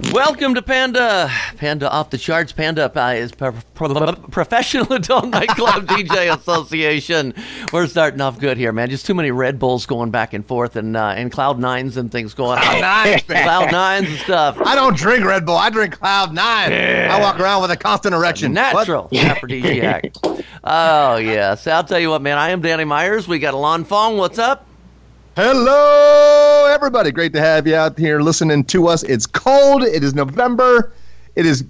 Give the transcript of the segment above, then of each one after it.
Welcome to Panda. Panda off the charts. Panda uh, is pro- pro- Professional Adult Nightclub DJ Association. We're starting off good here, man. Just too many Red Bulls going back and forth and uh, and Cloud Nines and things going on. Cloud Nines. Cloud Nines and stuff. I don't drink Red Bull. I drink Cloud Nine. I walk around with a constant erection. Natural aphrodisiac. oh, yes. I'll tell you what, man. I am Danny Meyers. We got Ilan Fong. What's up? Hello, everybody. Great to have you out here listening to us. It's cold. It is November. It is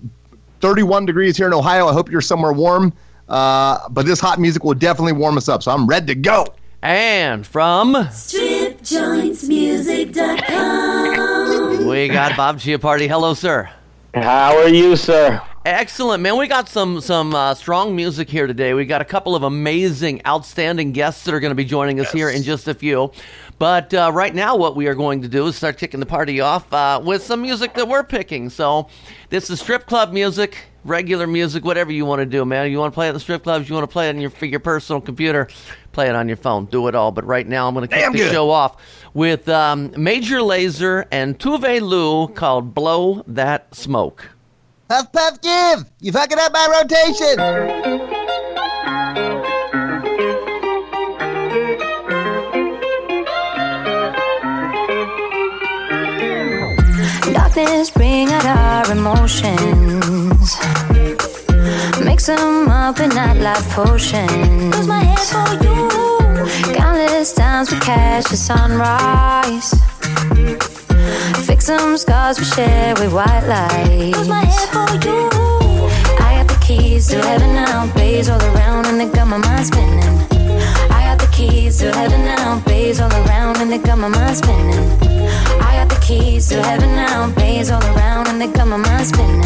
31 degrees here in Ohio. I hope you're somewhere warm. Uh, but this hot music will definitely warm us up. So I'm ready to go. And from StripJointsMusic.com. we got Bob Chiappardi. Hello, sir. How are you, sir? Excellent, man. We got some some uh, strong music here today. We got a couple of amazing, outstanding guests that are going to be joining us here in just a few. But uh, right now, what we are going to do is start kicking the party off uh, with some music that we're picking. So this is strip club music, regular music, whatever you want to do, man. You want to play at the strip clubs, you want to play it on your your personal computer, play it on your phone, do it all. But right now, I'm going to kick Damn the good. show off with um, Major Lazer and Tove Lo called "Blow That Smoke." Puff, puff, give. You fucking up my rotation. Darkness bring out our emotions. Mix them up in nightlife potions. Lose my head for you. Countless times we catch the sunrise. Fix some scars we share with white lies. Lose my head for you. I got the keys to heaven now, bays all around, and they got my mind spinning. I got the keys to heaven now, bays all around, and they got my mind spinning. I got the keys to heaven now, bays all around, and they got my mind spinning.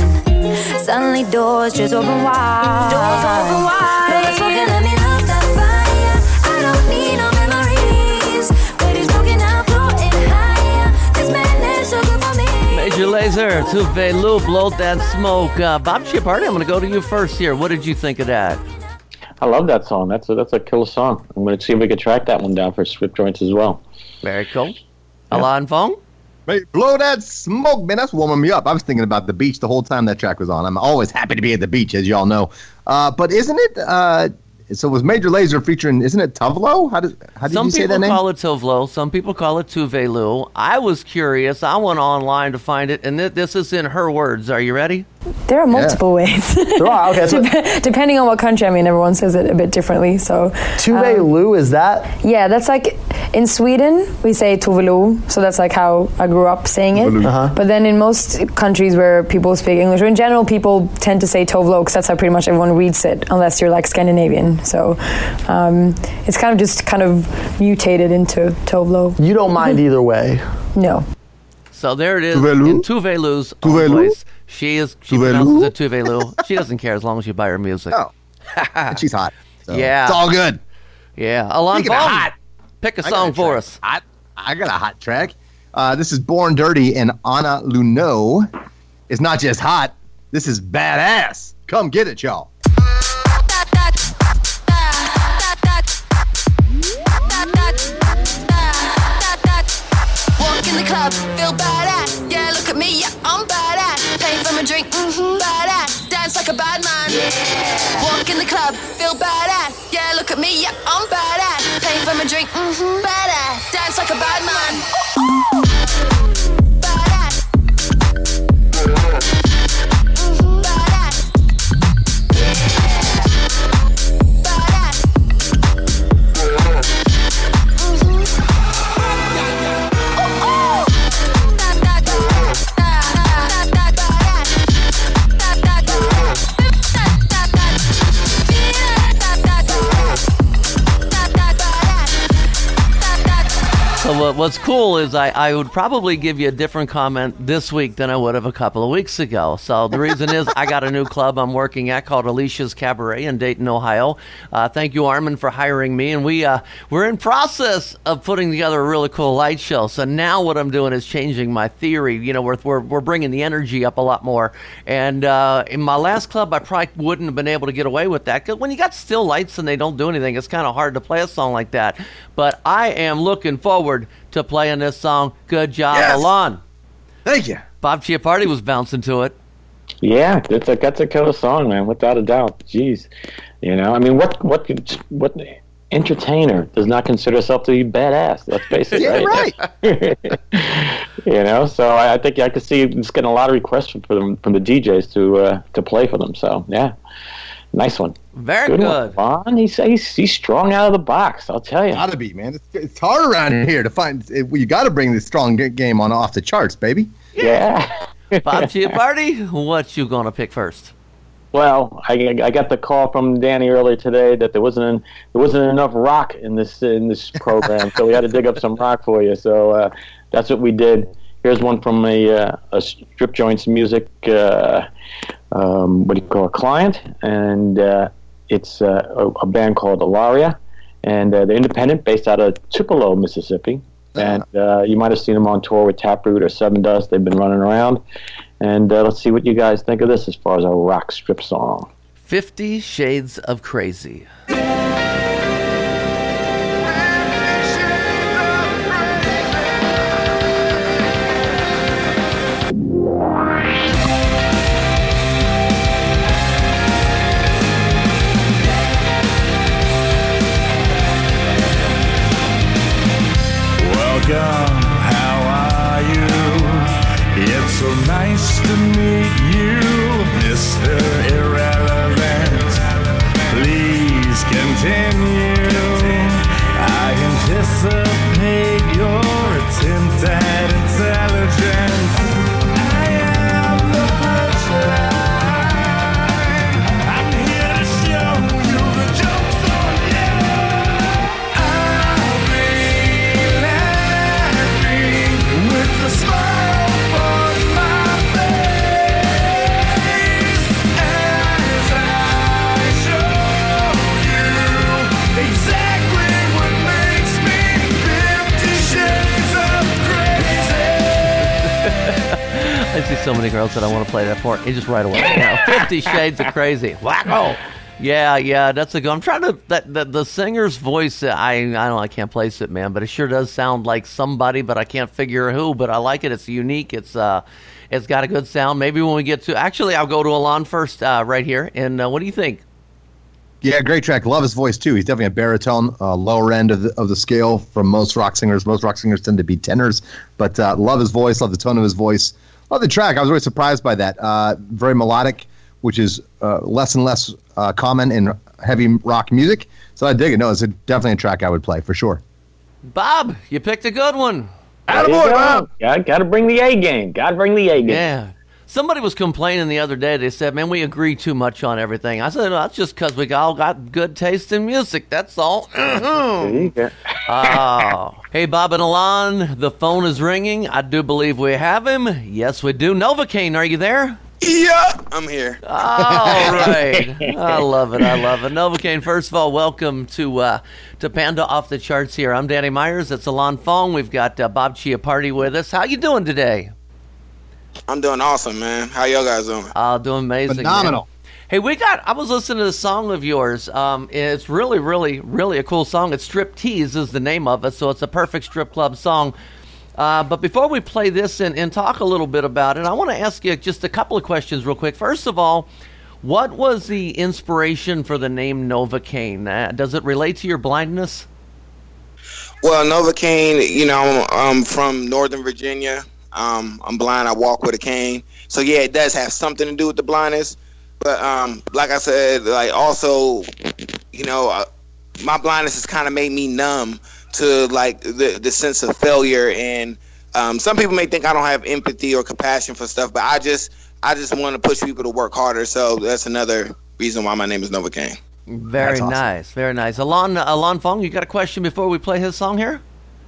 Suddenly doors just open wide. Doors open wide. Blow the smoke and let me love that fire. I don't need no memories. But he's broken out, floating higher. This madness so good for me. Major Lazer, Tove Lo, Blow That Smoke. Uh, Bob Chiappardi, I'm going to go to you first here. What did you think of that? I love that song. That's a, that's a killer song. I'm going to see if we can track that one down for strip joints as well. Very cool. Ilan Fong? Hey, blow that smoke, man. That's warming me up. I was thinking about the beach the whole time that track was on. I'm always happy to be at the beach, as y'all know. Uh, but isn't it? Uh, so it was Major Laser featuring? Isn't it Tuvlo? How did how did Some you say that name? Some people call it Tovlo. Some people call it Tuve Lu. I was curious. I went online to find it, and th- this is in her words. Are you ready? There are multiple ways. Wow, okay, so Dep- Depending on what country, I mean, everyone says it a bit differently. So, Tuve Lu, is that? yeah, that's like in Sweden we say Tuvalu, so that's like how I grew up saying it. Uh-huh. But then in most countries where people speak English, or in general, people tend to say Tovlo because that's how pretty much everyone reads it, unless you're like Scandinavian. So um, it's kind of just kind of mutated into Tovlo. You don't mind either way. No. So there it is Tuve Lu? in Tuve Lu's own Tuve Lu? voice. She is. She Tuve pronounces Lu? it Tuvelu. She doesn't care as long as you buy her music. Oh, and she's hot. So Yeah. it's all good. Yeah, Ilan Speaking of hot, pick a I song a for track. us. Hot. I got a hot track. Uh, this is Born Dirty and Anna Lunoe. It's not just hot. This is badass. Come get it, y'all. In the club, feel badass. Yeah, look at me, yeah, I'm badass. Pay for my drink, mm-hmm, badass. Dance like a bad man. Yeah. Walk in the club, feel badass. Yeah, look at me, yeah, I'm badass. Pay for my drink, mm-hmm, badass. Dance like a bad man. Badass. What's cool is I, I would probably give you a different comment this week than I would have a couple of weeks ago. So the reason is I got a new club I'm working at called Alicia's Cabaret in Dayton, Ohio. Uh, thank you, Armin, for hiring me, and we uh, we're in process of putting together a really cool light show. So now what I'm doing is changing my theory. You know, we're we're, we're bringing the energy up a lot more. And uh, in my last club, I probably wouldn't have been able to get away with that because when you got still lights and they don't do anything, it's kind of hard to play a song like that. But I am looking forward to playing this song. Good job, Yes. Ilan. Thank you. Bob Chiappardi was bouncing to it. Yeah, that's a that's a killer song, man, without a doubt. Jeez, you know, I mean, what what what entertainer does not consider herself to be badass? Let's face it, Yeah, right. you know, so I, I think I could see it's getting a lot of requests from them from the DJs to uh, to play for them. So yeah, nice one. Very Good, good. one. Ron, he's, he's he's strong out of the box. I'll tell you. Gotta be, man. It's, it's hard around here to find. It, you got to bring this strong game on off the charts, baby. Yeah. Bob Chiappardi, what you gonna pick first? Well, I, I got the call from Danny earlier today that there wasn't there wasn't enough rock in this in this program, so we had to dig up some rock for you. So uh, that's what we did. Here's one from a, uh, a strip joints music. Uh, um, what do you call a client? And uh, it's uh, a, a band called Alaria, and uh, they're independent, based out of Tupelo, Mississippi. And uh, you might have seen them on tour with Taproot or Sevendust. They've been running around. And uh, let's see what you guys think of this as far as a rock strip song. Fifty Shades of Crazy. See so many girls that I want to play that for. It just right away. Yeah, Fifty Shades of Crazy. Wacko. Yeah, yeah, that's a good. I'm trying to that the, the singer's voice. I I don't know, I can't place it, man, but it sure does sound like somebody, but I can't figure who. But I like it. It's unique. It's uh, it's got a good sound. Maybe when we get to actually, I'll go to Ilan first, uh, right here. And uh, what do you think? Yeah, great track. Love his voice too. He's definitely a baritone, uh, lower end of the, of the scale from most rock singers. Most rock singers tend to be tenors, but uh, love his voice. Love the tone of his voice. Love the track. I was really surprised by that. Uh, very melodic, which is uh, less and less uh, common in heavy rock music. So I dig it. No, it's a, definitely a track I would play for sure. Bob, you picked a good one. There you go. Got, got to bring the A game. Got to bring the A game. Yeah. Somebody was complaining the other day. They said, "Man, we agree too much on everything." I said, no, "That's just because we all got good taste in music. That's all." There you oh, hey, Bob and Ilan, the phone is ringing. I do believe we have him. Yes, we do. NovaCain, are you there? Yeah, I'm here. All right. I love it. I love it. NovaCain, first of all, welcome to uh, to Panda Off the Charts here. I'm Danny Meyers. It's Ilan Fong. We've got uh, Bob Party with us. How you doing today? I'm doing awesome, man. How y'all guys doing? Uh, doing amazing. man. Phenomenal. Hey, we got. I was listening to the song of yours. Um, it's really, really, really a cool song. It's Strip Tease is the name of it, so it's a perfect strip club song. Uh, but before we play this and, and talk a little bit about it, I want to ask you just a couple of questions real quick. First of all, what was the inspiration for the name NovaCain? Uh, does it relate to your blindness? Well, Nova NovaCain, you know, I'm, I'm from Northern Virginia. Um, I'm blind. I walk with a cane. So yeah, it does have something to do with the blindness. But um, like I said, like also, you know, uh, my blindness has kind of made me numb to like the the sense of failure. And um, some people may think I don't have empathy or compassion for stuff, but I just I just want to push people to work harder. So that's another reason why my name is Nova NovaCain. Very awesome. nice, very nice. Ilan, Ilan Fong, you got a question before we play his song here?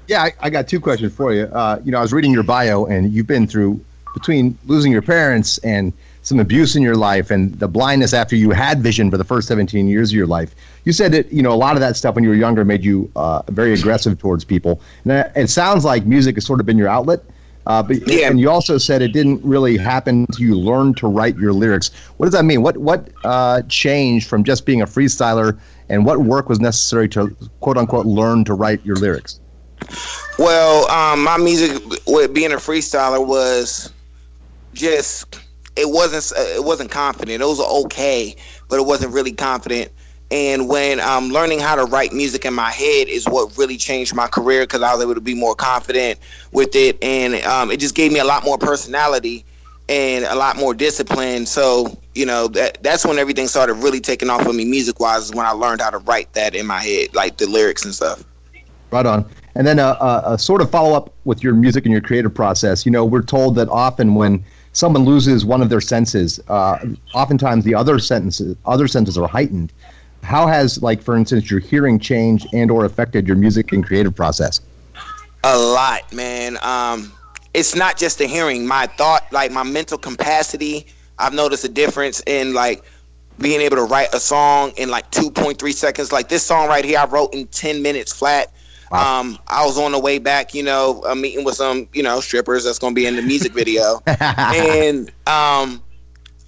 Yeah, I, I got two questions for you. Uh, you know, I was reading your bio, and you've been through between losing your parents and some abuse in your life, and the blindness after you had vision for the first 17 years of your life. You said that you know a lot of that stuff when you were younger made you uh, very aggressive towards people. And it sounds like music has sort of been your outlet. Uh, but Yeah. and you also said it didn't really happen until you learned to write your lyrics. What does that mean? What what uh, changed from just being a freestyler, and what work was necessary to quote unquote learn to write your lyrics? Well, um, my music with being a freestyler was just it wasn't it wasn't confident. It was okay, but it wasn't really confident. And when um, learning how to write music in my head is what really changed my career because I was able to be more confident with it, and um, it just gave me a lot more personality and a lot more discipline. So you know that that's when everything started really taking off for me music wise. Is when I learned how to write that in my head, like the lyrics and stuff. Right on. And then a, a, a sort of follow up with your music and your creative process. You know, we're told that often when someone loses one of their senses, uh, oftentimes the other sentences, other senses are heightened. How has, like, for instance, your hearing changed and or affected your music and creative process? a lot, man. Um, it's not just the hearing. My thought, like my mental capacity, I've noticed a difference in like being able to write a song in like 2.3 seconds. Like this song right here, I wrote in 10 minutes flat. Um, I was on the way back, you know, a meeting with some, you know, strippers that's gonna be in the music video, and um,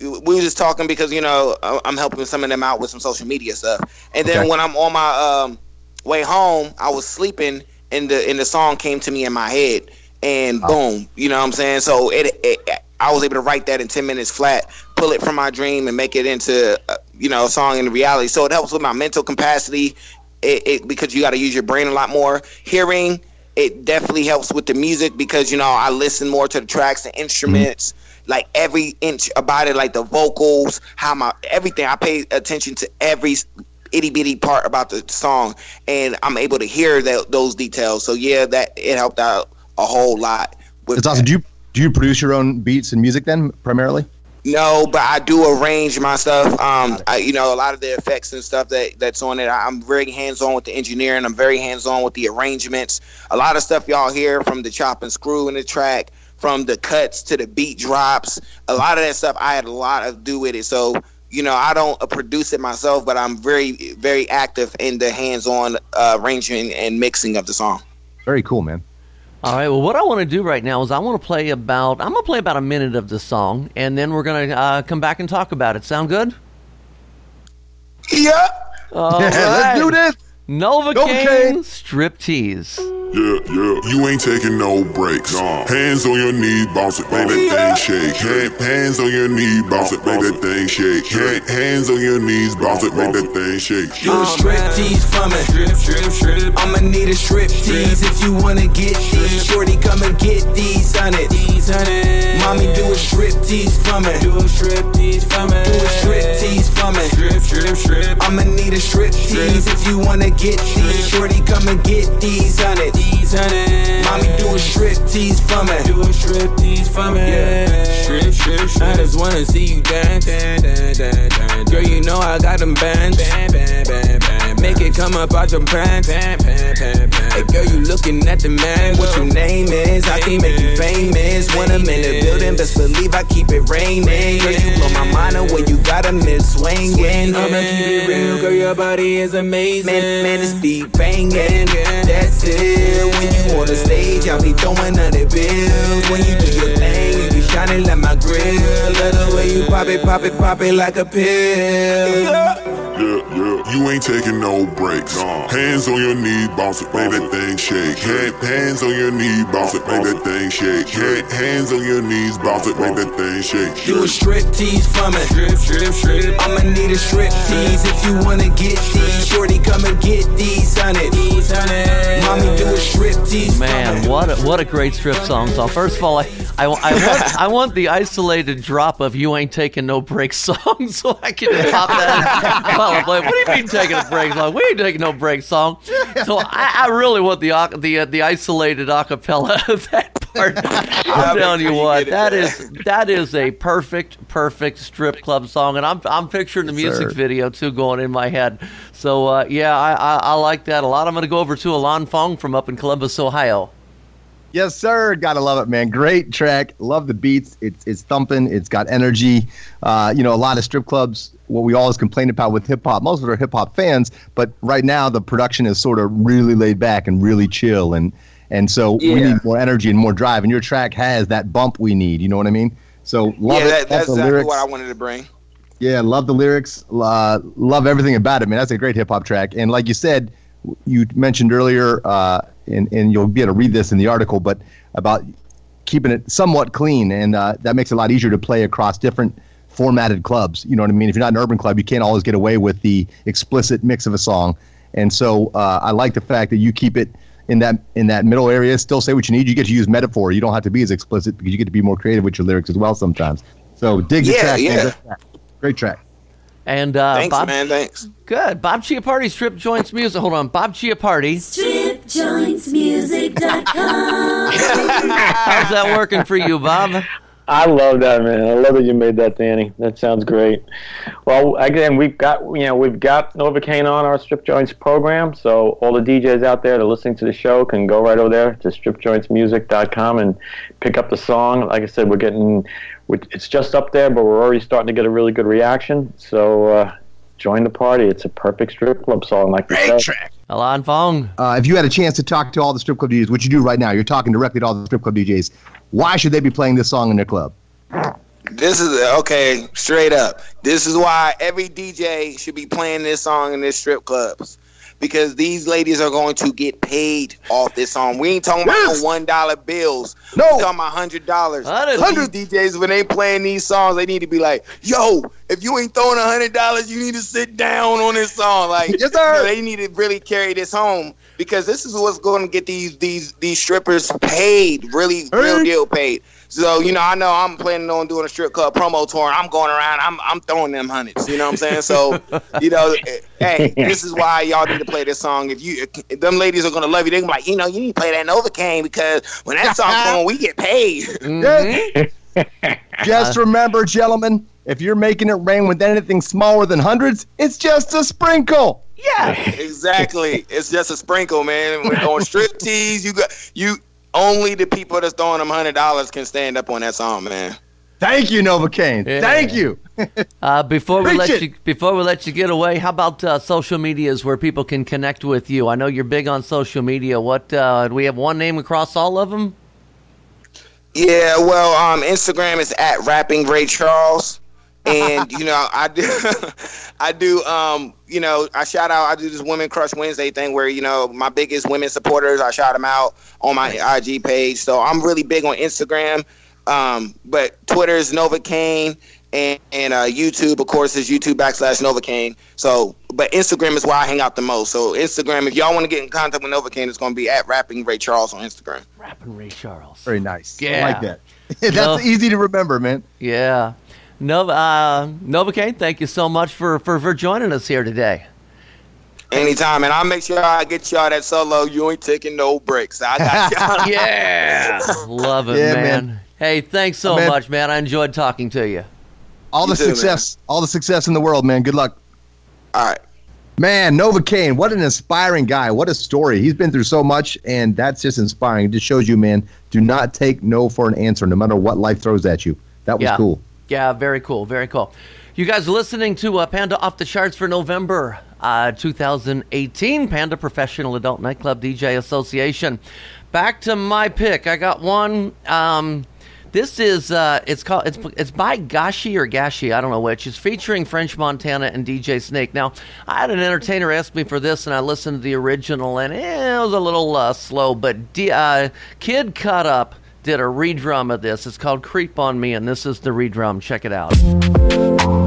we were just talking because you know I- I'm helping some of them out with some social media stuff. And then Okay. when I'm on my um, way home, I was sleeping, and the and the song came to me in my head, and boom, you know what I'm saying. So it, it I was able to write that in 10 minutes flat, pull it from my dream, and make it into uh, you know a song in reality. So it helps with my mental capacity. It, it because you got to use your brain a lot more. Hearing it definitely helps with the music because you know I listen more to the tracks, and instruments, mm-hmm. like every inch about it, like the vocals, how my everything. I pay attention to every itty bitty part about the song, and I'm able to hear that those details. So yeah, that it helped out a whole lot. With It's awesome. Do you do you produce your own beats and music then primarily? No, but I do arrange my stuff. Um, I, you know, a lot of the effects and stuff that that's on it. I'm very hands on with the engineering. I'm very hands on with the arrangements. A lot of stuff y'all hear from the chop and screw in the track, from the cuts to the beat drops. A lot of that stuff I had a lot to do with it. So you know, I don't produce it myself, but I'm very very active in the hands on uh, arranging and mixing of the song. Very cool, man. All right. Well, what I want to do right now is I want to play about I'm gonna play about a minute of the song, and then we're gonna uh, come back and talk about it. Sound good? Yeah. All Let's do this. NovaCain NovaCain. striptease. Yeah, yeah, you ain't taking no breaks. Hands on your knees, bounce it, make that thing shake. Hand, hands on your knees, bounce it, make that thing shake. Hand, hands on your knees, bounce it, make that thing shake. Do a strip tease for me. Strip, strip, strip. I'ma need a strip tease if you wanna get these. Shorty, come and get these hundreds. These hundreds. Mommy, do a strip tease for me. Do a strip tease for me. Do a strip tease for me. Strip, strip, strip. I'ma need a strip tease if you wanna get these. Shorty, come and get these hundreds. These hundreds. Mommy, do a strip tease for me. Do a strip tease for me. Yeah. Strip, strip, strip. I just wanna see you dance. dance, dance, dance, dance. Girl, you know I got them bands. Bam, bam, bam, bam. Make it come up out your pants. Hey, girl, you looking at the man. What your name is? I can make you famous. When I'm in the building, best believe I keep it raining. Girl, you blow my mind away. You got a miss swinging. I'ma keep it real, girl. Your body is amazing. Man, man, this beat banging. That's it. When you on the stage, I'll be throwing hundred bills. When you do your thing, you be shining like my grill. Let the way you pop it, pop it, pop it like a pill. Yeah, yeah, you ain't taking no breaks. Hands on your knees, bounce it, make that thing shake. Hand, hands on your knees, bounce it, make that thing shake. Hand, hands on your knees, bounce it, make that thing shake. Do a strip tease for me. Strip, strip, strip. I'ma need a strip tease if you wanna get these. Shorty, come and get these hundreds. These hundreds. Mommy, do a strip tease Man, what a, what a great strip song So First of all, I, I, I, want, I want the isolated drop of "You Ain't Taking No Breaks" song, so I can pop that. while I'm playing. What do you mean taking a break song? We ain't taking no break song. So I, I really want the the uh, the isolated acapella of that part. I'm telling you what, that is that is a perfect, perfect strip club song, and I'm I'm picturing the music sir. video too going in my head. So uh, yeah, I, I I like that a lot. I'm going to go over to Ilan Fong from up in Columbus, Ohio. Yes, sir. Gotta love it, man. Great track. Love the beats. It's it's thumping. It's got energy. Uh, you know, a lot of strip clubs. What we always complain about with hip hop, most of it are hip hop fans, but right now the production is sort of really laid back and really chill, and and so we need more energy and more drive. And your track has that bump we need. You know what I mean? So love yeah, that, love that's the exactly lyrics. what I wanted to bring. Yeah, love the lyrics. Uh, love everything about it, man. That's a great hip hop track. And like you said, you mentioned earlier, uh, and, and you'll be able to read this in the article, but about keeping it somewhat clean. And uh, that makes it a lot easier to play across different formatted clubs. You know what I mean? If you're not an urban club, you can't always get away with the explicit mix of a song. And so uh, I like the fact that you keep it in that in that middle area. Still say what you need. You get to use metaphor. You don't have to be as explicit because you get to be more creative with your lyrics as well sometimes. So dig the Yeah, track. man. yeah. Great track. Great track. And uh, Thanks, Bob, man. Thanks. good. Bob Chia Chiappardi, Strip Joints Music. Hold on, Bob Chiappardi. StripJointsMusic.com. How's that working for you, Bob? I love that, man. I love that you made that, Danny. That sounds great. Well, again, we've got you know we've got NovaCain on our Strip Joints program, so all the DJs out there that are listening to the show can go right over there to stripjointsmusic.com and pick up the song. Like I said, we're getting it's just up there, but we're already starting to get a really good reaction. So uh, join the party. It's a perfect strip club song, like you Great said. track. Ilan Fong. Uh, if you had a chance to talk to all the strip club DJs, which you do right now, you're talking directly to all the strip club DJs. Why should they be playing this song in their club? This is okay, straight up. This is why every DJ should be playing this song in their strip clubs. Because these ladies are going to get paid off this song. We ain't talking about Yes. no one dollar bills. No. we talking about hundred dollars. Hundred. DJs when they playing these songs, they need to be like, "Yo, if you ain't throwing a hundred dollars, you need to sit down on this song." Like, Yes, sir. you know, they need to really carry this home because this is what's going to get these these these strippers paid, really real deal paid. So you know, I know I'm planning on doing a strip club promo tour. I'm going around. I'm I'm throwing them hundreds. You know what I'm saying? So, you know, eh, hey, this is why y'all need to play this song. If you, if them ladies are gonna love you, they're gonna be like, you know, you need to play that NovaCain because when that song's going, we get paid. Just remember, gentlemen, if you're making it rain with anything smaller than hundreds, it's just a sprinkle. Yeah. exactly. It's just a sprinkle, man. When on strip tease, you got you. Only the people that's throwing them hundred dollars can stand up on that song, man. Thank you, NovaCain. Yeah. Thank you. Uh, before we let it. you before we let you get away, how about uh, social medias where people can connect with you? I know you're big on social media. What uh, do we have one name across all of them? Yeah, well, um, Instagram is at rapping Ray Charles, and you know I do, I do, um, you know, I shout out. I do this Women Crush Wednesday thing where you know my biggest women supporters, I shout them out on my IG page. So I'm really big on Instagram, um, but Twitter is NovaCain. And, and uh, YouTube, of course, is YouTube backslash NovaCain. So, but Instagram is where I hang out the most. So, Instagram, if y'all want to get in contact with NovaCain, it's going to be at Rapping Ray Charles on Instagram. Rapping Ray Charles. Very nice. Yeah. I Yeah. like that. That's No. easy to remember, man. Yeah. Nova, uh, NovaCain, thank you so much for, for, for joining us here today. Anytime, and I'll make sure I get y'all that solo. You ain't taking no breaks. I got y'all. Yeah. Love it, Yeah, man. man. Hey, thanks so Man. much, man. I enjoyed talking to you. All You the too, man. success, all the success in the world, man. Good luck. All right. Man, NovaCain, what an inspiring guy. What a story. He's been through so much, and that's just inspiring. It just shows you, man, do not take no for an answer, no matter what life throws at you. That was Yeah. cool. Yeah, very cool, very cool. You guys listening to uh, Panda Off the Charts for November uh, 2018, Panda Professional Adult Nightclub DJ Association. Back to my pick. I got one. Um, this is uh, it's called it's it's by Gashi or Gashi, I don't know which. It's featuring French Montana and DJ Snake. Now, I had an entertainer ask me for this, and I listened to the original, and eh, it was a little uh, slow. But D- uh, Kid Cut Up did a redrum of this. It's called Creep on Me, and this is the redrum. Check it out.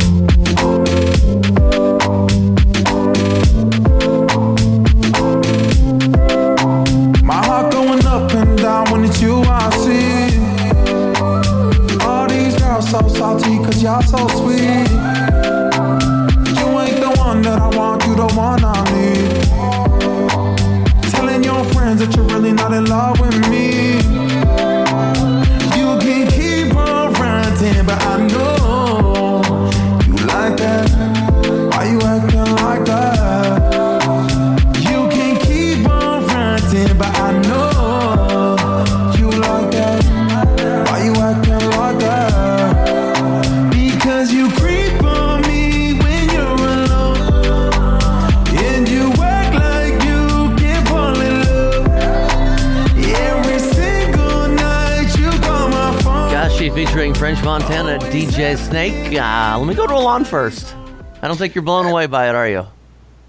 Let me go to Ilan first. I don't think you're blown away by it, are you?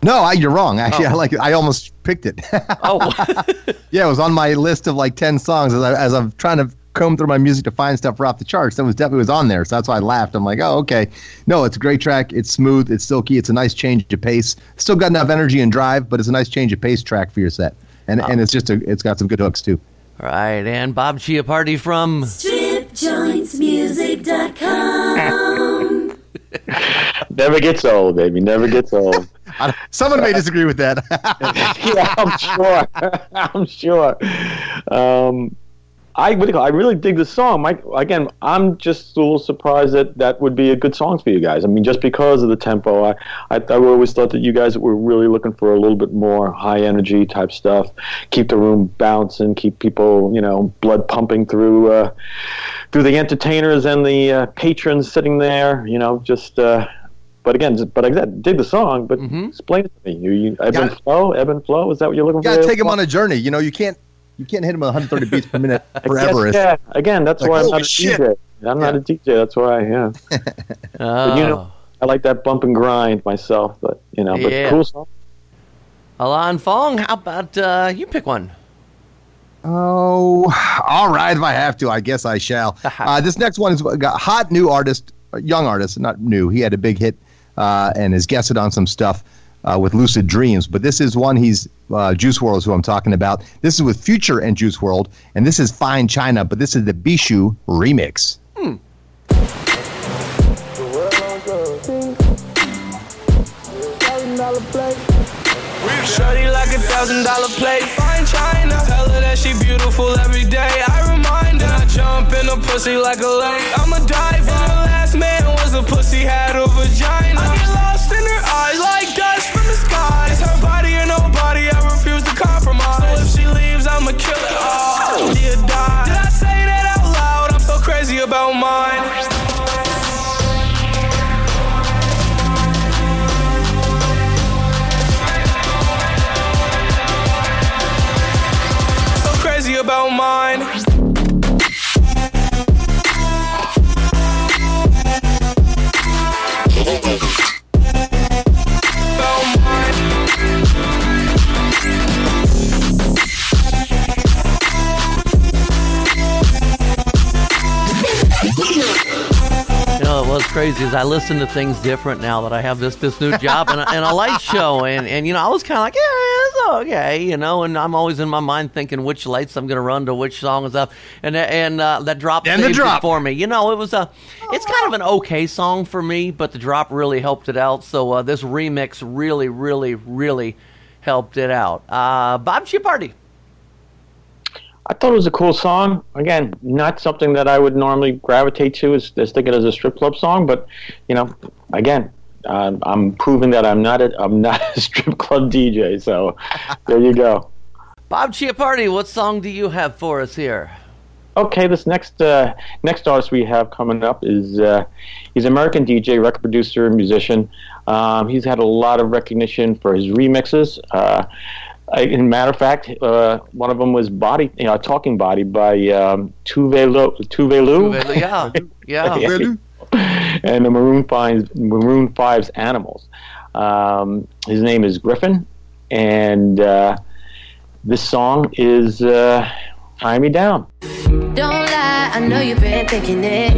No, I, you're wrong. Actually, Oh. I like it. I almost picked it. Oh, yeah, it was on my list of like ten songs as, I, as I'm trying to comb through my music to find stuff for off the charts. That was definitely was on there, so that's why I laughed. I'm like, oh, okay. No, it's a great track. It's smooth. It's silky. It's a nice change of pace. Still got enough energy and drive, but it's a nice change of pace track for your set. And and it's just a, it's got some good hooks too. all right. And Bob Chiappardi from StripJointsMusic.com. Never gets old, baby. Never gets old. Someone may disagree with that. yeah, I'm sure. I'm sure. Um, I what do you call- I really dig the song. Mike, again, I'm just a little surprised that that would be a good song for you guys. I mean, just because of the tempo, I, I, I always thought that you guys were really looking for a little bit more high energy type stuff, keep the room bouncing, keep people, you know, blood pumping through uh, through the entertainers and the uh, patrons sitting there. You know, just. Uh, but again, but like that, dig the song. But explain it to me. You, you ebb and flow, ebb and flow. Is that what you're looking for? you for? gotta take them on a journey. You know, you can't you can't hit them 130 beats per minute I guess, forever. Yeah. Again, that's Like, why I'm not a shit. DJ. I'm not a DJ. That's why. Yeah. But you know, I like that bump and grind myself. But you know, but Yeah. cool song. Ilan Fong. How about uh, you pick one? Oh, all right. If I have to, I guess I shall. uh, this next one is got hot new artist, uh, young artist, not new. He had a big hit uh, and has guested on some stuff uh, with Lucid Dreams. But this is one he's uh, Juice WRLD is who I'm talking about. This is with Future and Juice WRLD, and this is Fine China. But this is the Bishu remix. Shorty like a thousand dollar plate, fine china. Tell her that she beautiful every day. I remind her. I jump in a pussy like a lake. I'm a diver. And the last man was a pussy, had a vagina. I get lost in her eyes like dust kill her. Oh, she a die. Did I say that out loud? I'm so crazy about mine. so crazy about mine. Crazy is I listen to things different now that I have this this new job and, a- and a light show, and and you know I was kind of like, yeah, it's okay, you know, and I'm always in my mind thinking which lights I'm gonna run to which song is up and and uh, that drop And the drop. for me. You know, it was a, it's kind of an okay song for me, but the drop really helped it out. So uh, this remix really, really, really helped it out. Uh, Bob Chiappardi. I thought it was a cool song. Again, not something that I would normally gravitate to as, as thinking as a strip club song, but you know, again, um, I'm proving that I'm not a I'm not a strip club DJ. So there you go. Bob Chiappardi, what song do you have for us here? Okay, this next uh, next artist we have coming up is uh, he's an American DJ, record producer, musician. Um, he's had a lot of recognition for his remixes. Uh, I, in matter of fact, uh, one of them was "Body," you know, "Talking Body" by um, Tove Lo. Tove Lo. Tuve- yeah, yeah. and the Maroon Five's Maroon Five's "Animals." Um, his name is Gryffin, and uh, this song is uh, "Tie Me Down." Don't lie, I know you've been thinking it.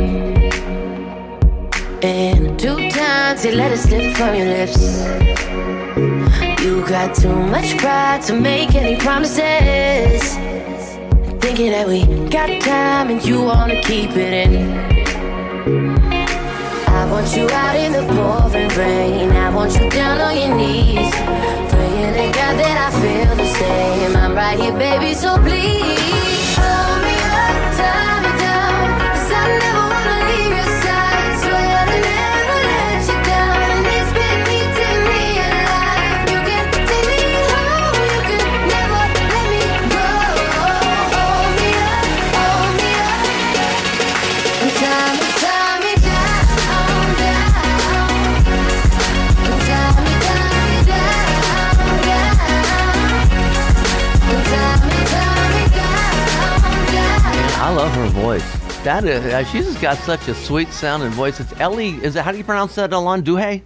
And two times you let it slip from your lips. You got too much pride to make any promises. Thinking that we got time and you wanna keep it in. I want you out in the pouring rain. I want you down on your knees. Praying to God that I feel the same. I'm right here, baby, so please. That is, uh, she's just got such a sweet sounding voice. It's Elley. Is it how do you pronounce that? Ilan Duhay.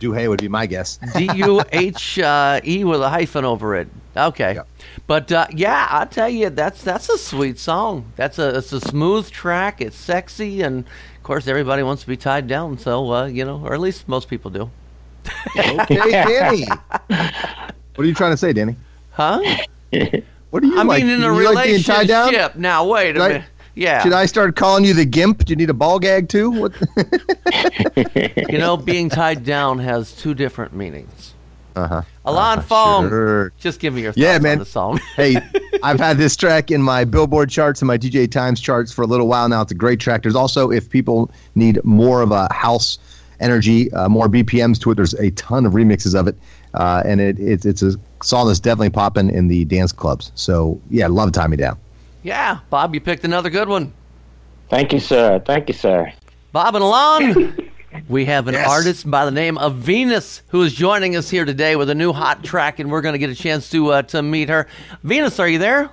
Duhay would be my guess. D U H uh, E with a hyphen over it. Okay, but uh, yeah, I tell you, that's that's a sweet song. That's a it's a smooth track. It's sexy, and of course, everybody wants to be tied down. So uh, you know, or at least most people do. Okay, Danny. What are you trying to say, Danny? Huh? What do you I like? mean, in a you like down? relationship. Now, wait a Should I- minute. Yeah. Should I start calling you the gimp? Do you need a ball gag too? What? you know, being tied down has two different meanings. Uh huh. Ilan Fong, sure. just give me your thoughts Yeah, on man. the song. hey, I've had this track in my Billboard charts and my DJ Times charts for a little while now. It's a great track. There's also, if people need more of a house energy, uh, more BPMs to it, there's a ton of remixes of it, uh, and it, it's it's a song that's definitely popping in the dance clubs. So yeah, love Tie Me Down. Yeah, Bob, you picked another good one. Thank you, sir. Thank you, sir. Bob and Ilan, we have an artist by the name of Venus who is joining us here today with a new hot track, and we're going to get a chance to uh, to meet her. Venus, are you there?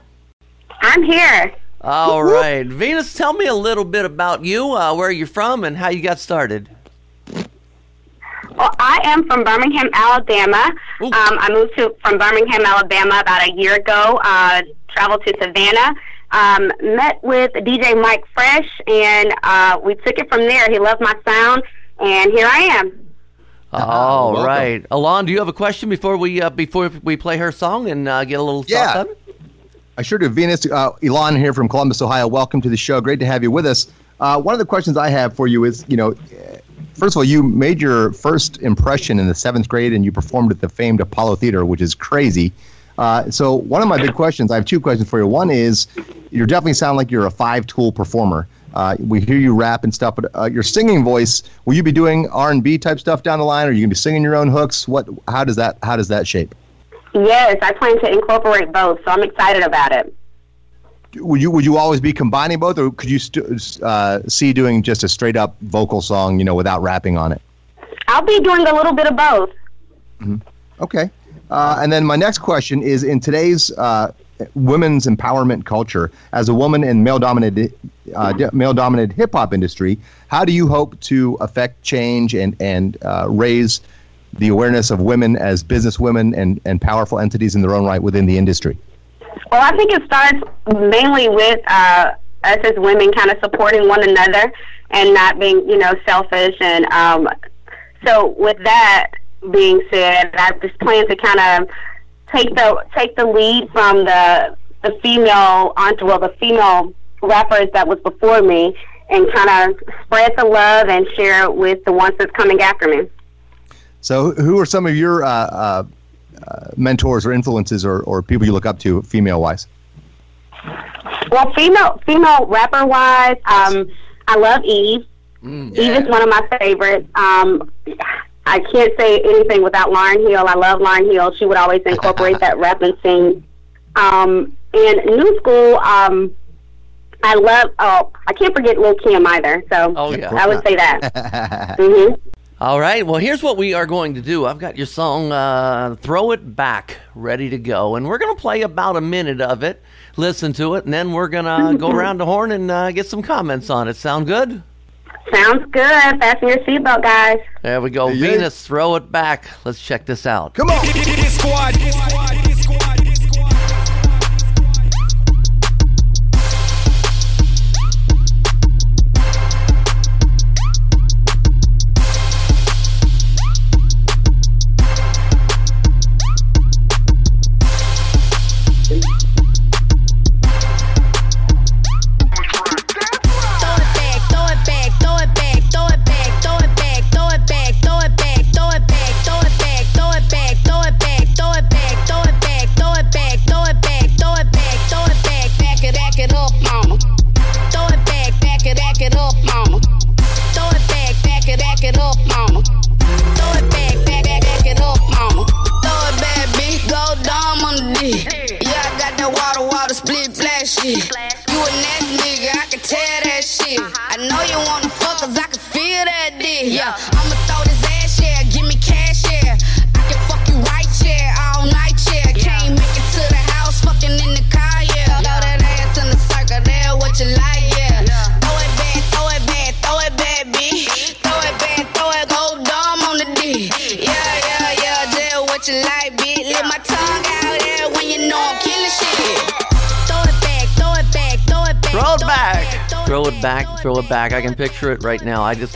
I'm here. All right, Venus, tell me a little bit about you, uh, where you're from, and how you got started. Well, I am from Birmingham, Alabama. Um, I moved to from Birmingham, Alabama about a year ago. Uh, traveled to Savannah. Um, met with DJ Mike Fresh, and uh, we took it from there. He loved my sound, and here I am. All welcome. right, Ilan, do you have a question before we uh, before we play her song and uh, get a little Yeah. thoughts on it? I sure do. Venus, uh, Ilan here from Columbus, Ohio. Welcome to the show. Great to have you with us. Uh, one of the questions I have for you is, you know, first of all, you made your first impression in the seventh grade and you performed at the famed Apollo Theater, which is crazy. Uh, so one of my big questions, I have two questions for you. One is, you definitely sound like you're a five-tool performer. Uh, we hear you rap and stuff, but uh, your singing voice, will you be doing R&B type stuff down the line? Or are you going to be singing your own hooks? What? How does that? How does that shape? Yes, I plan to incorporate both, so I'm excited about it. would you would you always be combining both, or could you st- uh, see doing just a straight up vocal song, you know, without rapping on it? I'll be doing a little bit of both. Okay. Uh, and then my next question is: in today's uh, women's empowerment culture, as a woman in male dominated uh, male dominated hip hop industry, how do you hope to affect change and and uh, raise the awareness of women as business women and, and powerful entities in their own right within the industry? Well, I think it starts mainly with uh, us as women kind of supporting one another and not being, you know, selfish. And um, so, with that being said, I just plan to kind of take the take the lead from the the female entre well, the female rappers that was before me, and kind of spread the love and share it with the ones that's coming after me. So, who are some of your uh, uh, uh, mentors or influences or, or people you look up to, female wise? Well, female female rapper wise, um, I love Eve. Eve is one of my favorites. Um, I can't say anything without Lauryn Hill. I love Lauryn Hill. She would always incorporate that rap and sing. Um, and new school, um, I love. Oh, I can't forget Lil Kim either. So Oh, yeah. I would say that. hmm All right. Well, here's what we are going to do. I've got your song, uh, Throw It Back, ready to go. And we're going to play about a minute of it, listen to it, and then we're going to go around the horn and uh, get some comments on it. Sound good? Sounds good. Fasten your seatbelt, guys. There we go. Venus, throw it back. Let's check this out. Come on. Squad. Throw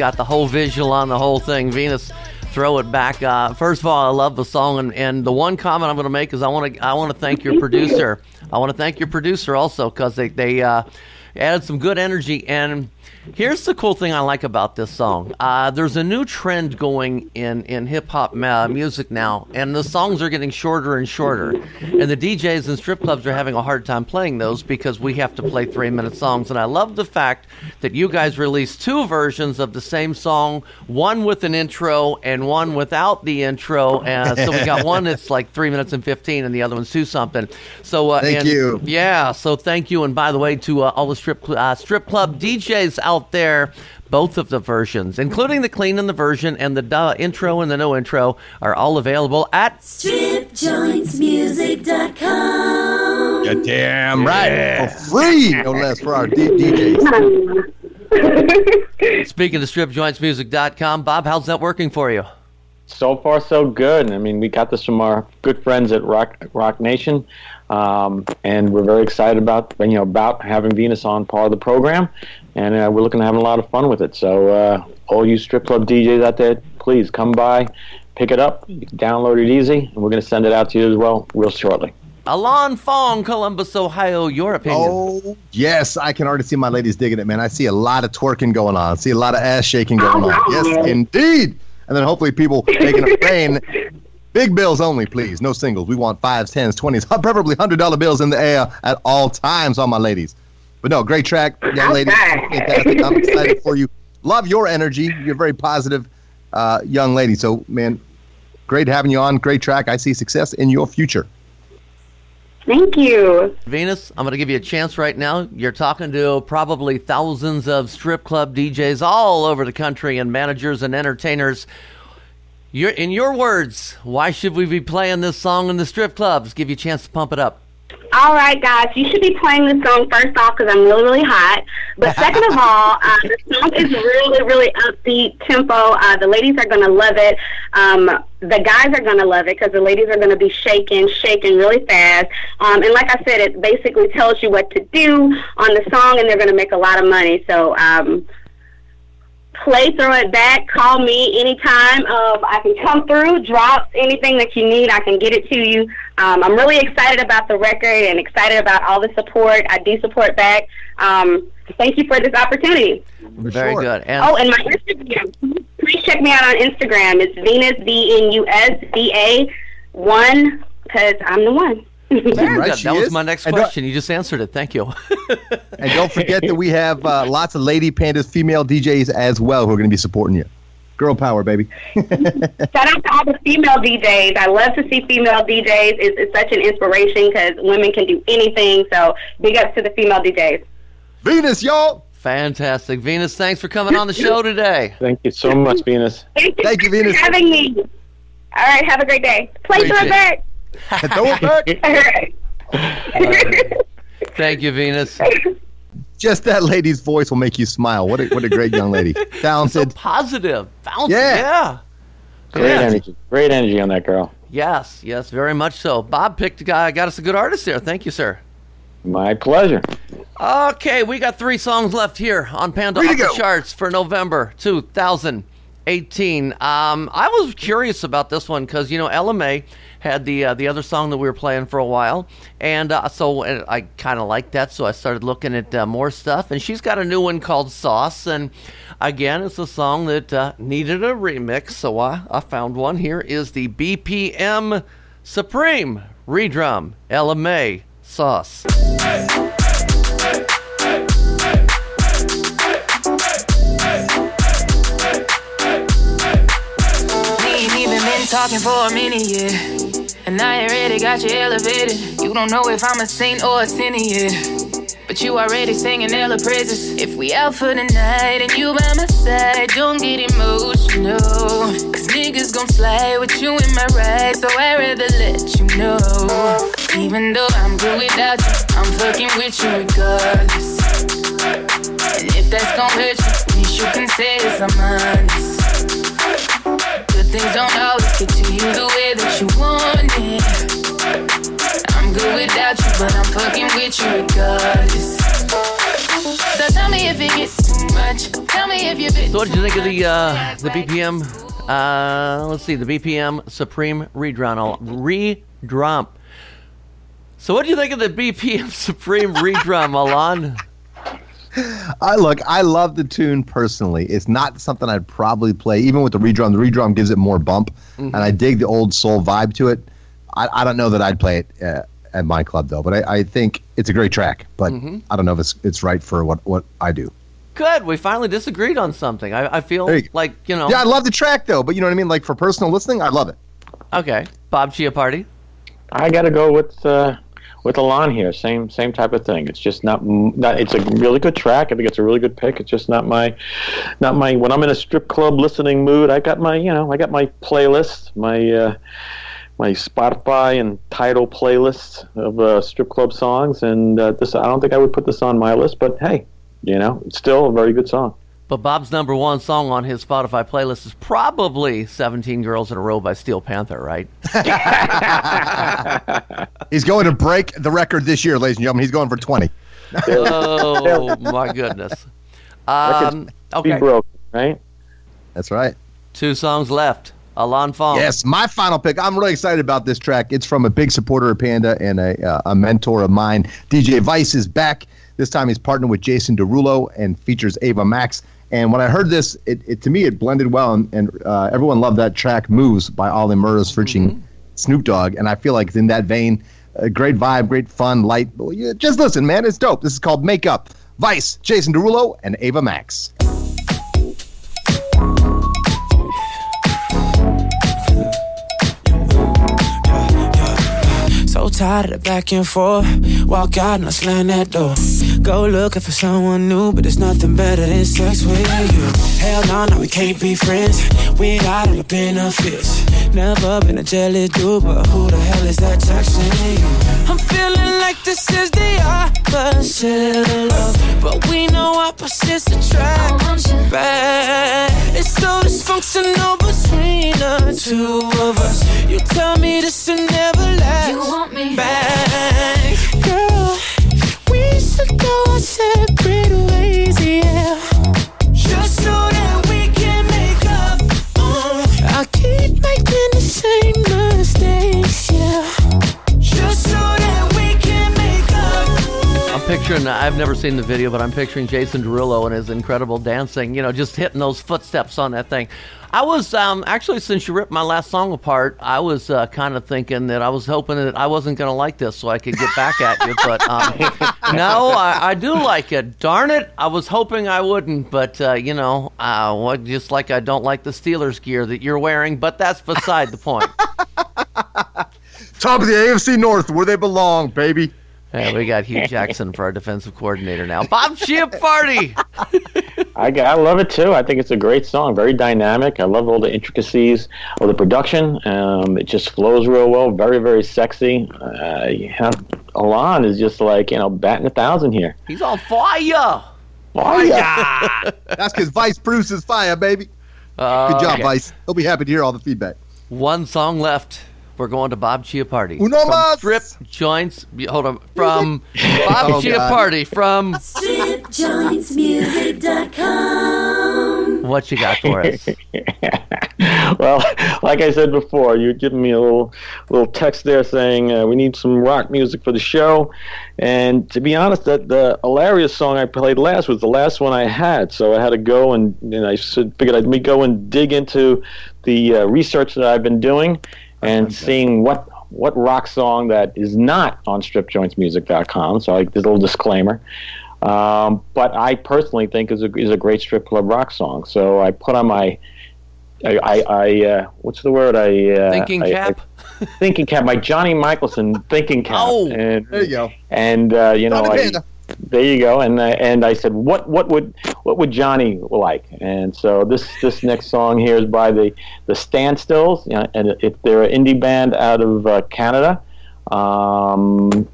got the whole visual on the whole thing. Venus, throw it back. Uh, first of all, I love the song, and, and the one comment I'm going to make is I want to I want to thank your producer. I want to thank your producer also because they they uh, added some good energy. And here's the cool thing I like about this song. Uh, there's a new trend going in in hip hop uh, music now, and the songs are getting shorter and shorter. And the DJs and strip clubs are having a hard time playing those because we have to play three minute songs. And I love the fact that you guys released two versions of the same song, one with an intro and one without the intro. Uh, so we got one that's like three minutes and fifteen, and the other one's two something. So uh, Thank and- you. yeah, so thank you. And by the way, to uh, all the strip cl- uh, strip club DJs out there, both of the versions, including the clean and the version and the duh intro and the no intro, are all available at StripJointsMusic.com. You're damn right. Yeah. For free, no less, for our DJs. Speaking of stripjointsmusic.com, Bob, how's that working for you? So far, so good. I mean, we got this from our good friends at Rock Rock Nation, um, and we're very excited about you know about having Venus on part of the program, and uh, we're looking to have a lot of fun with it. So, uh, all you strip club DJs out there, please come by, pick it up, download it easy, and we're going to send it out to you as well real shortly. Ilan Fong, Columbus, Ohio, your opinion. Oh, yes, I can already see my ladies digging it, man. I see a lot of twerking going on. I see a lot of ass shaking going on. Yes, indeed. And then hopefully people making it rain. Big bills only, please. No singles. We want fives, tens, twenties, preferably hundred dollar bills in the air at all times on my ladies. But no, great track, young lady. Fantastic. I'm excited for you. Love your energy. You're very positive uh, young lady. So, man, great having you on. Great track. I see success in your future. Thank you. Venus, I'm going to give you a chance right now. You're talking to probably thousands of strip club DJs all over the country and managers and entertainers. You're, in your words, why should we be playing this song in the strip clubs? Give you a chance to pump it up. All right, guys, you should be playing this song first off because I'm really, really hot. But second of all, uh, the song is really, really upbeat tempo. Uh, the ladies are going to love it. Um, the guys are going to love it because the ladies are going to be shaking, shaking really fast. Um, and like I said, it basically tells you what to do on the song, and they're going to make a lot of money. So um, play, throw it back, call me anytime. Um, I can come through, drop anything that you need. I can get it to you. Um, I'm really excited about the record and excited about all the support. I do support back. Um, thank you for this opportunity. Very good. And oh, and my Instagram. Please check me out on Instagram. It's Venus V N U S V A one because I'm the one. Very Right, good. she That was is. my next question. You just answered it. Thank you. And don't forget that we have uh, lots of lady pandas, female DJs as well who are going to be supporting you. Girl power, baby. Shout out to all the female DJs. I love to see female DJs. It's, it's such an inspiration because women can do anything. So big ups to the female DJs. Venus, y'all. Fantastic. Venus, thanks for coming on the show today. Thank you so much, Venus. Thank you, Thank you, Venus. for having me. All right, have a great day. Play through Appreciate it back. Throw it back. All right. Thank you, Venus. Just that lady's voice will make you smile. What a, what a great young lady. So positive. Bouncy. Yeah. yeah. Great Yeah. energy. Great energy on that girl. Yes, yes, very much so. Bob picked a guy, got us a good artist there. Thank you, sir. My pleasure. Okay, we got three songs left here on Panda Off the. Charts for November 2018. Um, I was curious about this one because you know Ella Mai had the uh, the other song that we were playing for a while, and uh, so uh, I kind of liked that, so I started looking at uh, more stuff. And she's got a new one called Sauce, and again, it's a song that uh, needed a remix, so I, I found one. Here is the BPM Supreme redrum Ella Mai Sauce. We talking for a minute yet. And I already got you elevated. You don't know if I'm a saint or a sinner yet. But you already singing Ella praises. If we out for the night and you by my side, don't get emotional. Cause niggas gon' slide with you in my ride. So I'd rather let you know. Even though I'm good without you, I'm fucking with you regardless. And if that's gon' hurt you, at least you can say it's I'm honest. Things don't always get to you the way that you want it. I'm good with about you, but I'm fucking with you regardless. So tell me if it gets too much. Tell me if you've been So what did you think of the uh, the BPM? Uh, let's see, the BPM Supreme redrum. Redrum. So what do you think of the BPM Supreme redrum, Ilan? I look, I love the tune personally. It's not something I'd probably play, even with the redrum. The redrum gives it more bump, and I dig the old soul vibe to it. I, I don't know that I'd play it uh, at my club though, but I, I think it's a great track. But Mhm. I don't know if it's it's right for what what I do. Good. We finally disagreed on something. I, I feel you like you know. Yeah, I love the track though, but you know what I mean. Like for personal listening, I love it. Okay, Bob Chiappardi. I got to go with uh, with Ilan here. Same same type of thing. It's just not not. It's a really good track. I think it's a really good pick. It's just not my not my. When I'm in a strip club listening mood, I got my you know I got my playlist, my uh, my Spotify and Tidal playlist of uh, strip club songs, and uh, this I don't think I would put this on my list, but hey, you know, it's still a very good song. But Bob's number one song on his Spotify playlist is probably 17 Girls in a Row by Steel Panther, right? He's going to break the record this year, ladies and gentlemen. He's going for twenty. oh, my goodness. Um, okay. broke, right? That's right. Two songs left. Ilan Fong. Yes, my final pick. I'm really excited about this track. It's from a big supporter of Panda and a, uh, a mentor of mine. DJ Vice is back. This time he's partnered with Jason Derulo and features Ava Max. And when I heard this, it, it to me it blended well, and, and uh, everyone loved that track "Moves" by Ollie Murs featuring Snoop Dogg. And I feel like in that vein. Great vibe, great fun, light. Just listen, man, it's dope. This is called "Make Up." Vice, Jason Derulo, and Ava Max. Tired of the back and forth. Walk out and I slam that door. Go looking for someone new, but there's nothing better than sex with you. Hell no, no, we can't be friends without all the benefits. Never been a jealous dude, but who the hell is that texting you? I'm feeling like this is the opposite of love, but we know opposites attract. Back. It's so dysfunctional between the two of us. You tell me this will never last. You want me back, girl? We should go our separate ways, yeah. Just so that we can make up. Uh, I keep making the same mistakes, yeah. Just so that we can make up. I'm picturing, I've never seen the video, but I'm picturing Jason Derulo and his incredible dancing, you know, just hitting those footsteps on that thing. I was, um, actually, since you ripped my last song apart, I was uh, kind of thinking that I was hoping that I wasn't going to like this so I could get back at you. But um, no, I, I do like it. Darn it. I was hoping I wouldn't, but, uh, you know, uh, just like I don't like the Steelers gear that you're wearing, but that's beside the point. Top of the AFC North, where they belong, baby. Yeah, we got Hue Jackson for our defensive coordinator now. Bob Chiappardi. I, I love it too. I think it's a great song, very dynamic. I love all the intricacies of the production. Um, it just flows real well, very, very sexy. Uh, yeah, Ilan is just like, you know, batting a thousand here. He's on fire. Fire! That's because Vice produces fire, baby. Good job, okay. Vice. He'll be happy to hear all the feedback. One song left. We're going to Bob Chiappardi. Uno from mas. Strip Joints. Hold on. From Bob Oh, God. Chiappardi. From StripJointsMusic.com. what you got for us? well, like I said before, you're giving me a little little text there saying uh, we need some rock music for the show. And to be honest, that the hilarious song I played last was the last one I had, so I had to go and, and I said, figured I'd me go and dig into the uh, research that I've been doing and seeing what what rock song that is not on StripJointsMusic.com. So I did a little disclaimer. Um, but I personally think is a is a great strip club rock song. So I put on my I, I, I uh, what's the word? I uh, Thinking I- cap? I- thinking cap. My Johnny Michelson thinking cap. Oh, and, there you go. And uh, you know, I, Panda. There you go. And uh, and I said, what what would what would Johnny like? And so this this next song here is by the the Standstills, you know, and if they're an indie band out of uh, Canada. Um,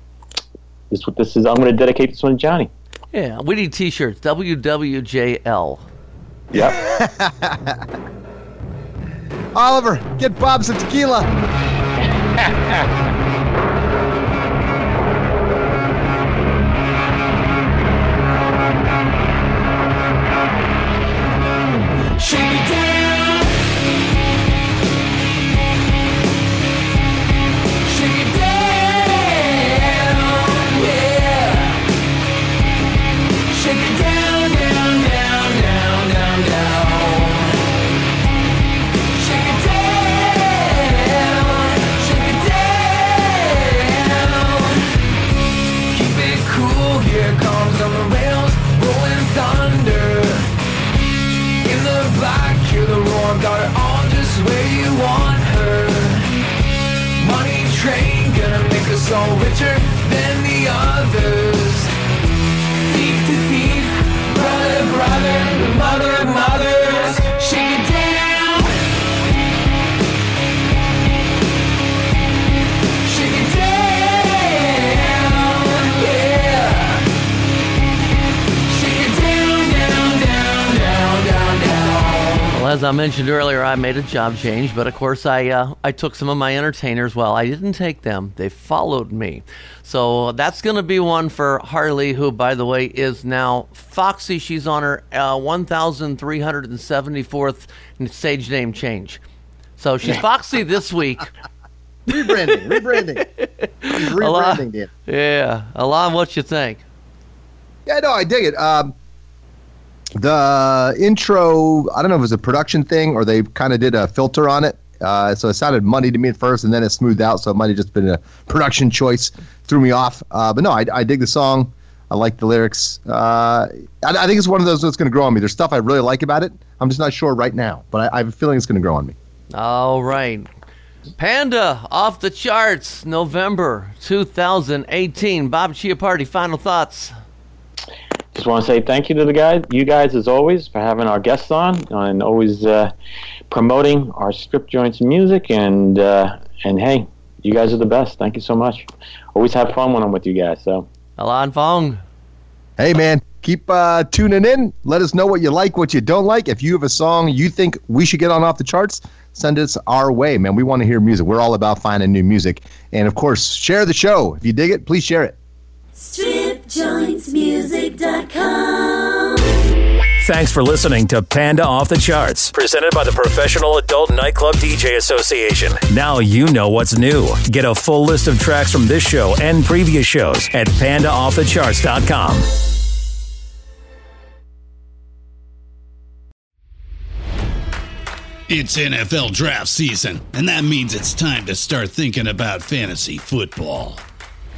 this what this is. I'm going to dedicate this one to Johnny. Yeah, we need T-shirts. WWJL. Yep. Oliver, get Bob some tequila. I mentioned earlier, I made a job change, but of course, I uh, I took some of my entertainers. Well, I didn't take them; they followed me. So that's going to be one for Harley, who, by the way, is now Foxy. She's on her uh, 1,374th stage name change. So she's Foxy this week. rebranding, rebranding. She's Ilan- rebranding, Dan. Yeah, Ilan, what you think? Yeah, no, I dig it. Um, the intro, I don't know if it was a production thing or they kind of did a filter on it. Uh, so it sounded muddy to me at first, and then it smoothed out. So it might have just been a production choice, threw me off. Uh, but no, I, I dig the song. I like the lyrics. Uh, I, I think it's one of those that's going to grow on me. There's stuff I really like about it. I'm just not sure right now, but I, I have a feeling it's going to grow on me. All right. Panda off the charts, November 2018. Bob Chiappardi, final thoughts. Just want to say thank you to the guys, you guys as always, for having our guests on and always uh, promoting our strip joints music. And uh, and hey, you guys are the best. Thank you so much. Always have fun when I'm with you guys. So Ilan Fong. Hey, man, keep uh, tuning in. Let us know what you like, what you don't like. If you have a song you think we should get on off the charts, send us our way, man. We want to hear music. We're all about finding new music. And of course, share the show. If you dig it, please share it. StripJointsMusic.com. Thanks for listening to Panda Off the Charts, presented by the Professional Adult Nightclub DJ Association. Now you know what's new. Get a full list of tracks from this show and previous shows at pandaoffthecharts.com. It's NFL draft season, and that means it's time to start thinking about fantasy football.